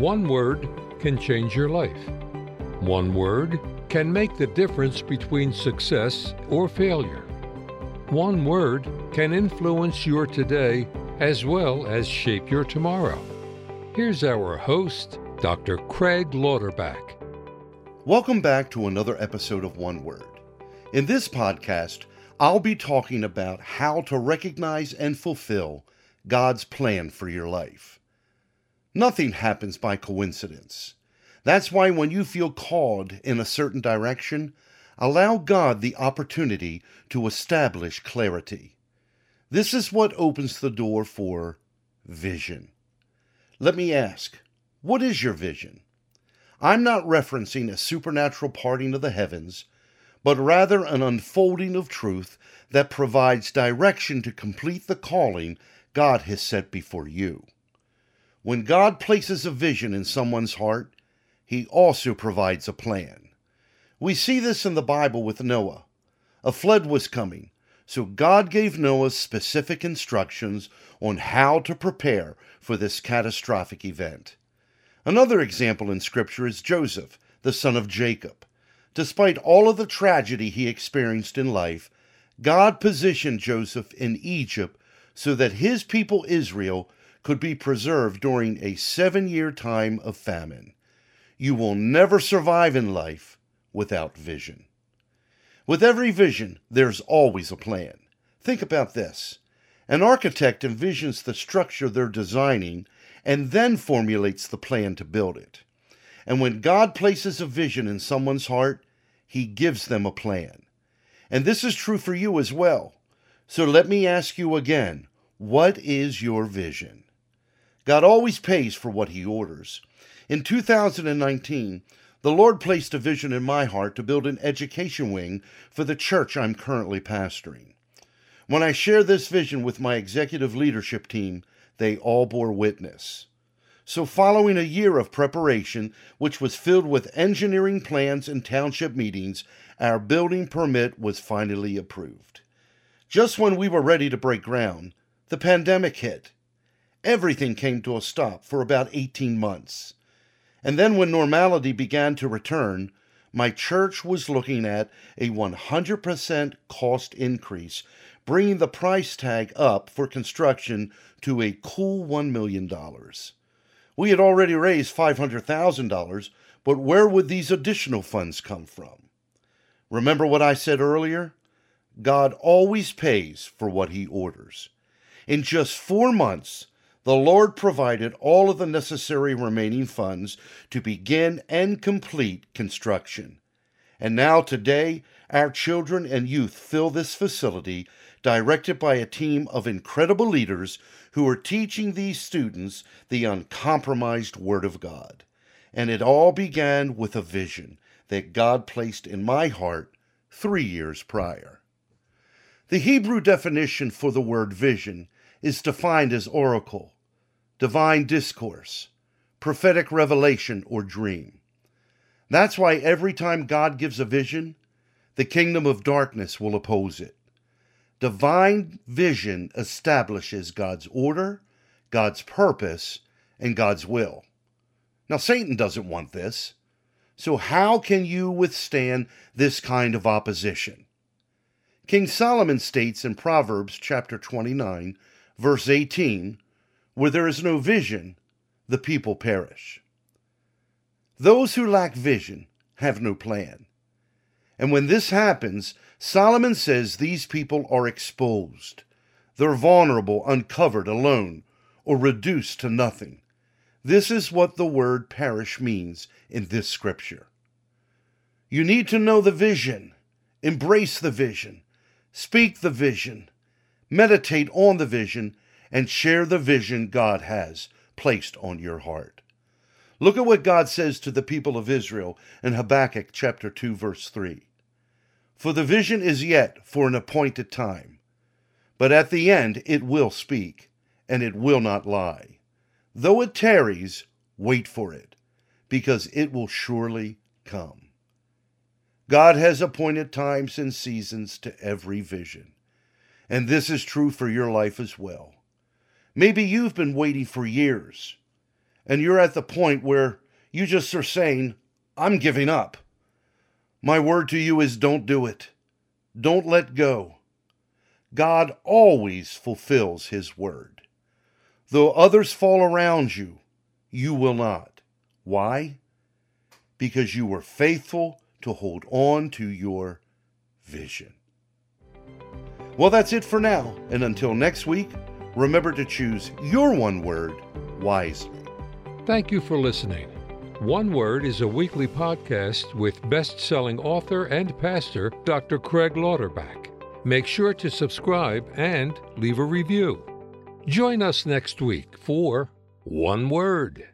One word can change your life. One word can make the difference between success or failure. One word can influence your today as well as shape your tomorrow. Here's our host, Dr. Craig Lauterbach. Welcome back to another episode of One Word. In this podcast, I'll be talking about how to recognize and fulfill God's plan for your life. Nothing happens by coincidence. That's why when you feel called in a certain direction, allow God the opportunity to establish clarity. This is what opens the door for vision. Let me ask, what is your vision? I'm not referencing a supernatural parting of the heavens, but rather an unfolding of truth that provides direction to complete the calling God has set before you. When God places a vision in someone's heart, he also provides a plan. We see this in the Bible with Noah. A flood was coming, so God gave Noah specific instructions on how to prepare for this catastrophic event. Another example in Scripture is Joseph, the son of Jacob. Despite all of the tragedy he experienced in life, God positioned Joseph in Egypt so that his people Israel could be preserved during a seven year time of famine. You will never survive in life without vision. With every vision, there's always a plan. Think about this an architect envisions the structure they're designing and then formulates the plan to build it. And when God places a vision in someone's heart, he gives them a plan. And this is true for you as well. So let me ask you again what is your vision? God always pays for what he orders. In 2019, the Lord placed a vision in my heart to build an education wing for the church I'm currently pastoring. When I shared this vision with my executive leadership team, they all bore witness. So, following a year of preparation, which was filled with engineering plans and township meetings, our building permit was finally approved. Just when we were ready to break ground, the pandemic hit. Everything came to a stop for about 18 months. And then, when normality began to return, my church was looking at a 100% cost increase, bringing the price tag up for construction to a cool $1 million. We had already raised $500,000, but where would these additional funds come from? Remember what I said earlier? God always pays for what he orders. In just four months, the Lord provided all of the necessary remaining funds to begin and complete construction. And now, today, our children and youth fill this facility, directed by a team of incredible leaders who are teaching these students the uncompromised Word of God. And it all began with a vision that God placed in my heart three years prior. The Hebrew definition for the word vision is defined as oracle, divine discourse, prophetic revelation, or dream. That's why every time God gives a vision, the kingdom of darkness will oppose it. Divine vision establishes God's order, God's purpose, and God's will. Now, Satan doesn't want this. So, how can you withstand this kind of opposition? King Solomon states in Proverbs chapter 29, verse 18, where there is no vision, the people perish. Those who lack vision have no plan. And when this happens, Solomon says these people are exposed. They're vulnerable, uncovered, alone, or reduced to nothing. This is what the word perish means in this scripture. You need to know the vision, embrace the vision, speak the vision, meditate on the vision, and share the vision God has placed on your heart. Look at what God says to the people of Israel in Habakkuk chapter 2 verse 3. For the vision is yet for an appointed time, but at the end it will speak, and it will not lie. Though it tarries, wait for it, because it will surely come. God has appointed times and seasons to every vision. And this is true for your life as well. Maybe you've been waiting for years, and you're at the point where you just are saying, I'm giving up. My word to you is don't do it. Don't let go. God always fulfills His word. Though others fall around you, you will not. Why? Because you were faithful to hold on to your vision. Well, that's it for now. And until next week, remember to choose your one word wisely. Thank you for listening. One Word is a weekly podcast with best selling author and pastor Dr. Craig Lauterbach. Make sure to subscribe and leave a review. Join us next week for One Word.